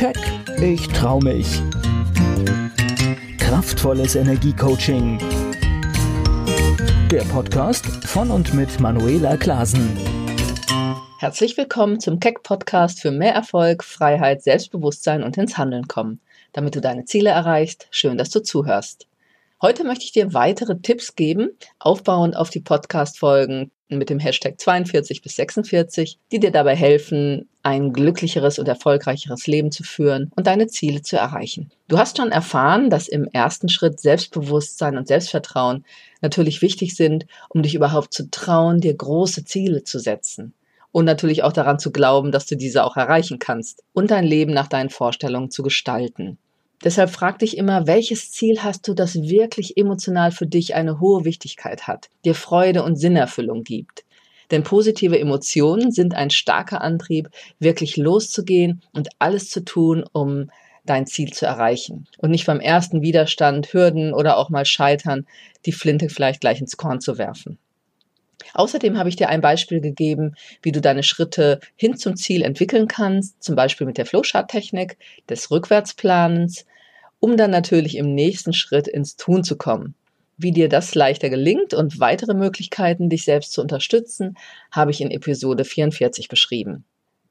Keck, ich trau mich. Kraftvolles Energiecoaching. Der Podcast von und mit Manuela Klasen. Herzlich willkommen zum Keck Podcast für mehr Erfolg, Freiheit, Selbstbewusstsein und ins Handeln kommen. Damit du deine Ziele erreichst, schön, dass du zuhörst. Heute möchte ich dir weitere Tipps geben, aufbauend auf die Podcast-Folgen mit dem Hashtag 42 bis 46, die dir dabei helfen, ein glücklicheres und erfolgreicheres Leben zu führen und deine Ziele zu erreichen. Du hast schon erfahren, dass im ersten Schritt Selbstbewusstsein und Selbstvertrauen natürlich wichtig sind, um dich überhaupt zu trauen, dir große Ziele zu setzen. Und natürlich auch daran zu glauben, dass du diese auch erreichen kannst und dein Leben nach deinen Vorstellungen zu gestalten. Deshalb frag dich immer, welches Ziel hast du, das wirklich emotional für dich eine hohe Wichtigkeit hat, dir Freude und Sinnerfüllung gibt. Denn positive Emotionen sind ein starker Antrieb, wirklich loszugehen und alles zu tun, um dein Ziel zu erreichen. Und nicht beim ersten Widerstand, Hürden oder auch mal Scheitern die Flinte vielleicht gleich ins Korn zu werfen. Außerdem habe ich dir ein Beispiel gegeben, wie du deine Schritte hin zum Ziel entwickeln kannst, zum Beispiel mit der Flowchart-Technik des Rückwärtsplanens, um dann natürlich im nächsten Schritt ins Tun zu kommen. Wie dir das leichter gelingt und weitere Möglichkeiten, dich selbst zu unterstützen, habe ich in Episode 44 beschrieben.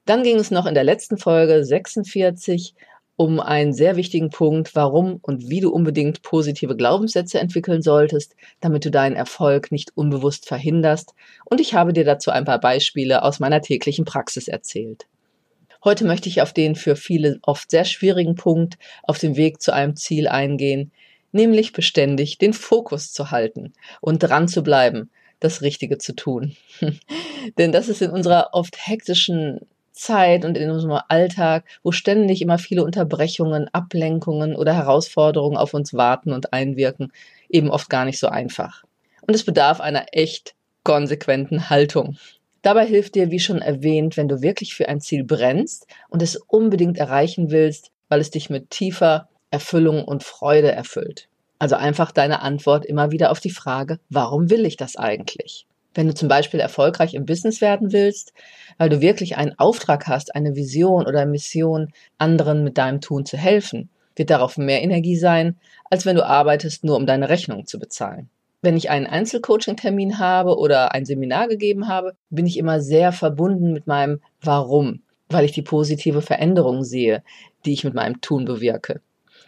Dann ging es noch in der letzten Folge 46 um einen sehr wichtigen Punkt, warum und wie du unbedingt positive Glaubenssätze entwickeln solltest, damit du deinen Erfolg nicht unbewusst verhinderst. Und ich habe dir dazu ein paar Beispiele aus meiner täglichen Praxis erzählt. Heute möchte ich auf den für viele oft sehr schwierigen Punkt auf dem Weg zu einem Ziel eingehen, nämlich beständig den Fokus zu halten und dran zu bleiben, das Richtige zu tun. Denn das ist in unserer oft hektischen Zeit und in unserem Alltag, wo ständig immer viele Unterbrechungen, Ablenkungen oder Herausforderungen auf uns warten und einwirken, eben oft gar nicht so einfach. Und es bedarf einer echt konsequenten Haltung. Dabei hilft dir, wie schon erwähnt, wenn du wirklich für ein Ziel brennst und es unbedingt erreichen willst, weil es dich mit tiefer Erfüllung und Freude erfüllt. Also einfach deine Antwort immer wieder auf die Frage, warum will ich das eigentlich? Wenn du zum Beispiel erfolgreich im Business werden willst, weil du wirklich einen Auftrag hast, eine Vision oder Mission, anderen mit deinem Tun zu helfen, wird darauf mehr Energie sein, als wenn du arbeitest, nur um deine Rechnung zu bezahlen. Wenn ich einen Einzelcoaching-Termin habe oder ein Seminar gegeben habe, bin ich immer sehr verbunden mit meinem Warum, weil ich die positive Veränderung sehe, die ich mit meinem Tun bewirke.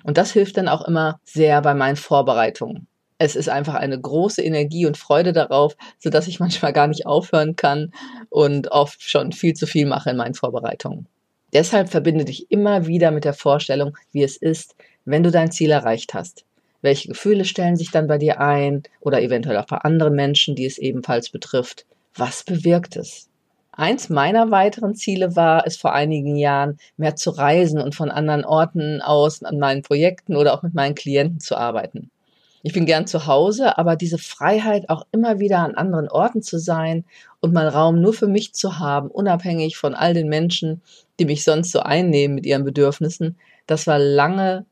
Und das hilft dann auch immer sehr bei meinen Vorbereitungen es ist einfach eine große Energie und Freude darauf, so dass ich manchmal gar nicht aufhören kann und oft schon viel zu viel mache in meinen Vorbereitungen. Deshalb verbinde dich immer wieder mit der Vorstellung, wie es ist, wenn du dein Ziel erreicht hast. Welche Gefühle stellen sich dann bei dir ein oder eventuell auch bei anderen Menschen, die es ebenfalls betrifft? Was bewirkt es? Eins meiner weiteren Ziele war es vor einigen Jahren, mehr zu reisen und von anderen Orten aus an meinen Projekten oder auch mit meinen Klienten zu arbeiten. Ich bin gern zu Hause, aber diese Freiheit, auch immer wieder an anderen Orten zu sein und meinen Raum nur für mich zu haben, unabhängig von all den Menschen, die mich sonst so einnehmen mit ihren Bedürfnissen, das war lange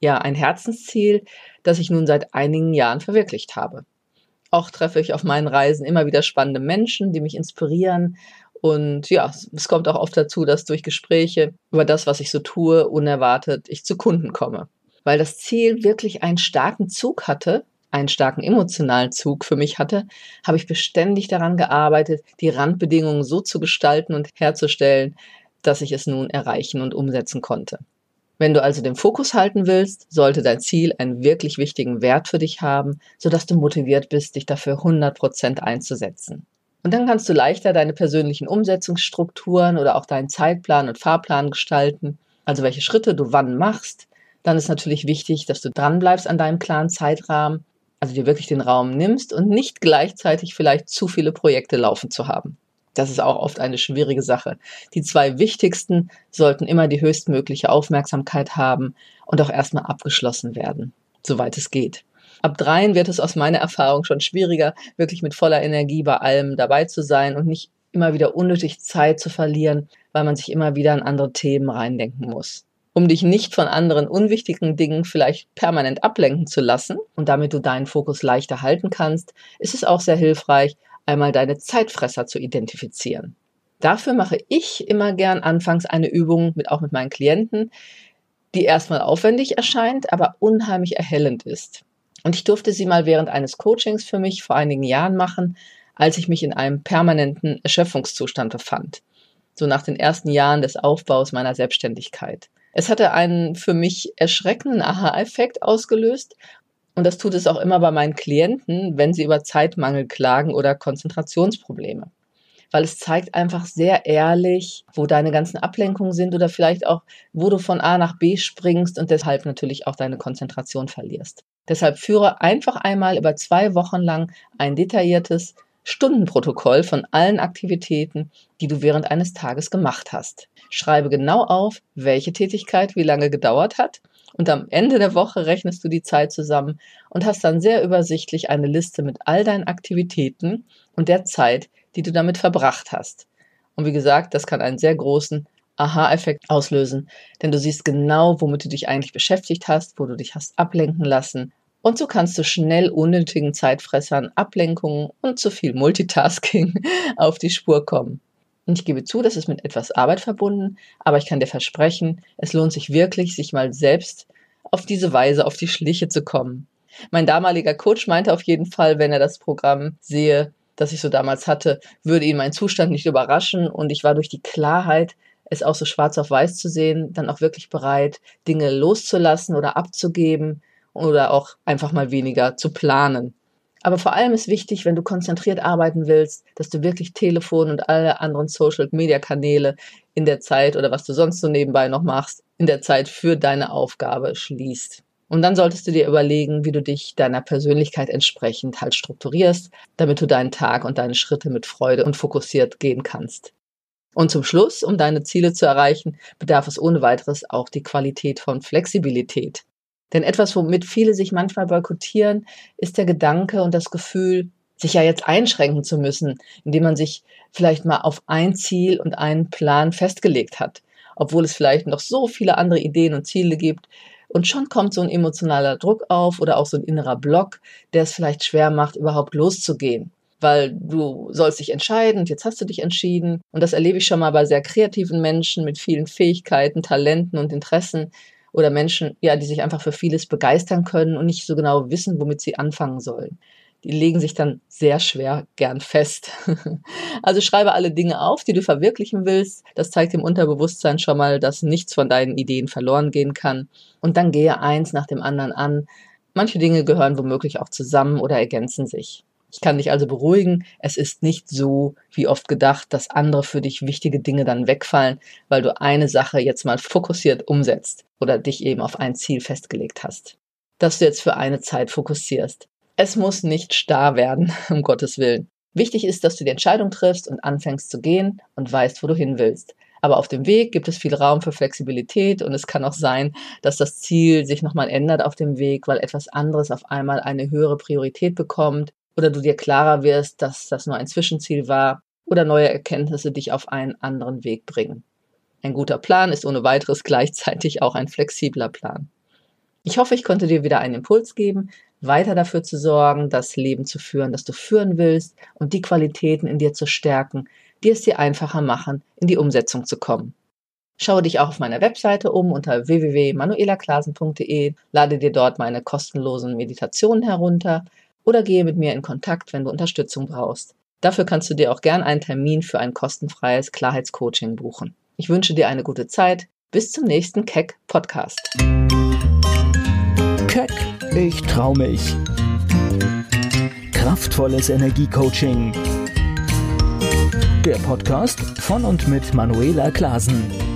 ja ein Herzensziel, das ich nun seit einigen Jahren verwirklicht habe. Auch treffe ich auf meinen Reisen immer wieder spannende Menschen, die mich inspirieren. Und ja, es kommt auch oft dazu, dass durch Gespräche über das, was ich so tue, unerwartet ich zu Kunden komme weil das Ziel wirklich einen starken Zug hatte, einen starken emotionalen Zug für mich hatte, habe ich beständig daran gearbeitet, die Randbedingungen so zu gestalten und herzustellen, dass ich es nun erreichen und umsetzen konnte. Wenn du also den Fokus halten willst, sollte dein Ziel einen wirklich wichtigen Wert für dich haben, sodass du motiviert bist, dich dafür 100% einzusetzen. Und dann kannst du leichter deine persönlichen Umsetzungsstrukturen oder auch deinen Zeitplan und Fahrplan gestalten, also welche Schritte du wann machst, dann ist natürlich wichtig, dass du dranbleibst an deinem klaren Zeitrahmen, also dir wirklich den Raum nimmst und nicht gleichzeitig vielleicht zu viele Projekte laufen zu haben. Das ist auch oft eine schwierige Sache. Die zwei wichtigsten sollten immer die höchstmögliche Aufmerksamkeit haben und auch erstmal abgeschlossen werden, soweit es geht. Ab dreien wird es aus meiner Erfahrung schon schwieriger, wirklich mit voller Energie bei allem dabei zu sein und nicht immer wieder unnötig Zeit zu verlieren, weil man sich immer wieder in andere Themen reindenken muss um dich nicht von anderen unwichtigen Dingen vielleicht permanent ablenken zu lassen und damit du deinen Fokus leichter halten kannst, ist es auch sehr hilfreich, einmal deine Zeitfresser zu identifizieren. Dafür mache ich immer gern anfangs eine Übung mit, auch mit meinen Klienten, die erstmal aufwendig erscheint, aber unheimlich erhellend ist. Und ich durfte sie mal während eines Coachings für mich vor einigen Jahren machen, als ich mich in einem permanenten Erschöpfungszustand befand. So nach den ersten Jahren des Aufbaus meiner Selbstständigkeit. Es hatte einen für mich erschreckenden Aha-Effekt ausgelöst. Und das tut es auch immer bei meinen Klienten, wenn sie über Zeitmangel klagen oder Konzentrationsprobleme weil es zeigt einfach sehr ehrlich, wo deine ganzen Ablenkungen sind oder vielleicht auch, wo du von A nach B springst und deshalb natürlich auch deine Konzentration verlierst. Deshalb führe einfach einmal über zwei Wochen lang ein detailliertes Stundenprotokoll von allen Aktivitäten, die du während eines Tages gemacht hast. Schreibe genau auf, welche Tätigkeit wie lange gedauert hat und am Ende der Woche rechnest du die Zeit zusammen und hast dann sehr übersichtlich eine Liste mit all deinen Aktivitäten und der Zeit, die du damit verbracht hast. Und wie gesagt, das kann einen sehr großen Aha-Effekt auslösen, denn du siehst genau, womit du dich eigentlich beschäftigt hast, wo du dich hast ablenken lassen. Und so kannst du schnell unnötigen Zeitfressern, Ablenkungen und zu viel Multitasking auf die Spur kommen. Und ich gebe zu, das ist mit etwas Arbeit verbunden, aber ich kann dir versprechen, es lohnt sich wirklich, sich mal selbst auf diese Weise auf die Schliche zu kommen. Mein damaliger Coach meinte auf jeden Fall, wenn er das Programm sehe, das ich so damals hatte, würde ihn mein Zustand nicht überraschen und ich war durch die Klarheit, es auch so schwarz auf weiß zu sehen, dann auch wirklich bereit, Dinge loszulassen oder abzugeben oder auch einfach mal weniger zu planen. Aber vor allem ist wichtig, wenn du konzentriert arbeiten willst, dass du wirklich Telefon und alle anderen Social-Media-Kanäle in der Zeit oder was du sonst so nebenbei noch machst, in der Zeit für deine Aufgabe schließt. Und dann solltest du dir überlegen, wie du dich deiner Persönlichkeit entsprechend halt strukturierst, damit du deinen Tag und deine Schritte mit Freude und fokussiert gehen kannst. Und zum Schluss, um deine Ziele zu erreichen, bedarf es ohne weiteres auch die Qualität von Flexibilität. Denn etwas, womit viele sich manchmal boykottieren, ist der Gedanke und das Gefühl, sich ja jetzt einschränken zu müssen, indem man sich vielleicht mal auf ein Ziel und einen Plan festgelegt hat, obwohl es vielleicht noch so viele andere Ideen und Ziele gibt, und schon kommt so ein emotionaler Druck auf oder auch so ein innerer Block, der es vielleicht schwer macht, überhaupt loszugehen. Weil du sollst dich entscheiden und jetzt hast du dich entschieden. Und das erlebe ich schon mal bei sehr kreativen Menschen mit vielen Fähigkeiten, Talenten und Interessen oder Menschen, ja, die sich einfach für vieles begeistern können und nicht so genau wissen, womit sie anfangen sollen die legen sich dann sehr schwer gern fest. also schreibe alle Dinge auf, die du verwirklichen willst. Das zeigt dem Unterbewusstsein schon mal, dass nichts von deinen Ideen verloren gehen kann. Und dann gehe eins nach dem anderen an. Manche Dinge gehören womöglich auch zusammen oder ergänzen sich. Ich kann dich also beruhigen, es ist nicht so, wie oft gedacht, dass andere für dich wichtige Dinge dann wegfallen, weil du eine Sache jetzt mal fokussiert umsetzt oder dich eben auf ein Ziel festgelegt hast. Dass du jetzt für eine Zeit fokussierst. Es muss nicht starr werden, um Gottes Willen. Wichtig ist, dass du die Entscheidung triffst und anfängst zu gehen und weißt, wo du hin willst. Aber auf dem Weg gibt es viel Raum für Flexibilität und es kann auch sein, dass das Ziel sich nochmal ändert auf dem Weg, weil etwas anderes auf einmal eine höhere Priorität bekommt oder du dir klarer wirst, dass das nur ein Zwischenziel war oder neue Erkenntnisse dich auf einen anderen Weg bringen. Ein guter Plan ist ohne weiteres gleichzeitig auch ein flexibler Plan. Ich hoffe, ich konnte dir wieder einen Impuls geben, weiter dafür zu sorgen, das Leben zu führen, das du führen willst und die Qualitäten in dir zu stärken, die es dir einfacher machen, in die Umsetzung zu kommen. Schaue dich auch auf meiner Webseite um unter www.manuelaklasen.de, lade dir dort meine kostenlosen Meditationen herunter oder gehe mit mir in Kontakt, wenn du Unterstützung brauchst. Dafür kannst du dir auch gern einen Termin für ein kostenfreies Klarheitscoaching buchen. Ich wünsche dir eine gute Zeit. Bis zum nächsten Keck Podcast. Keck ich trau mich. Kraftvolles Energiecoaching. Der Podcast von und mit Manuela Klasen.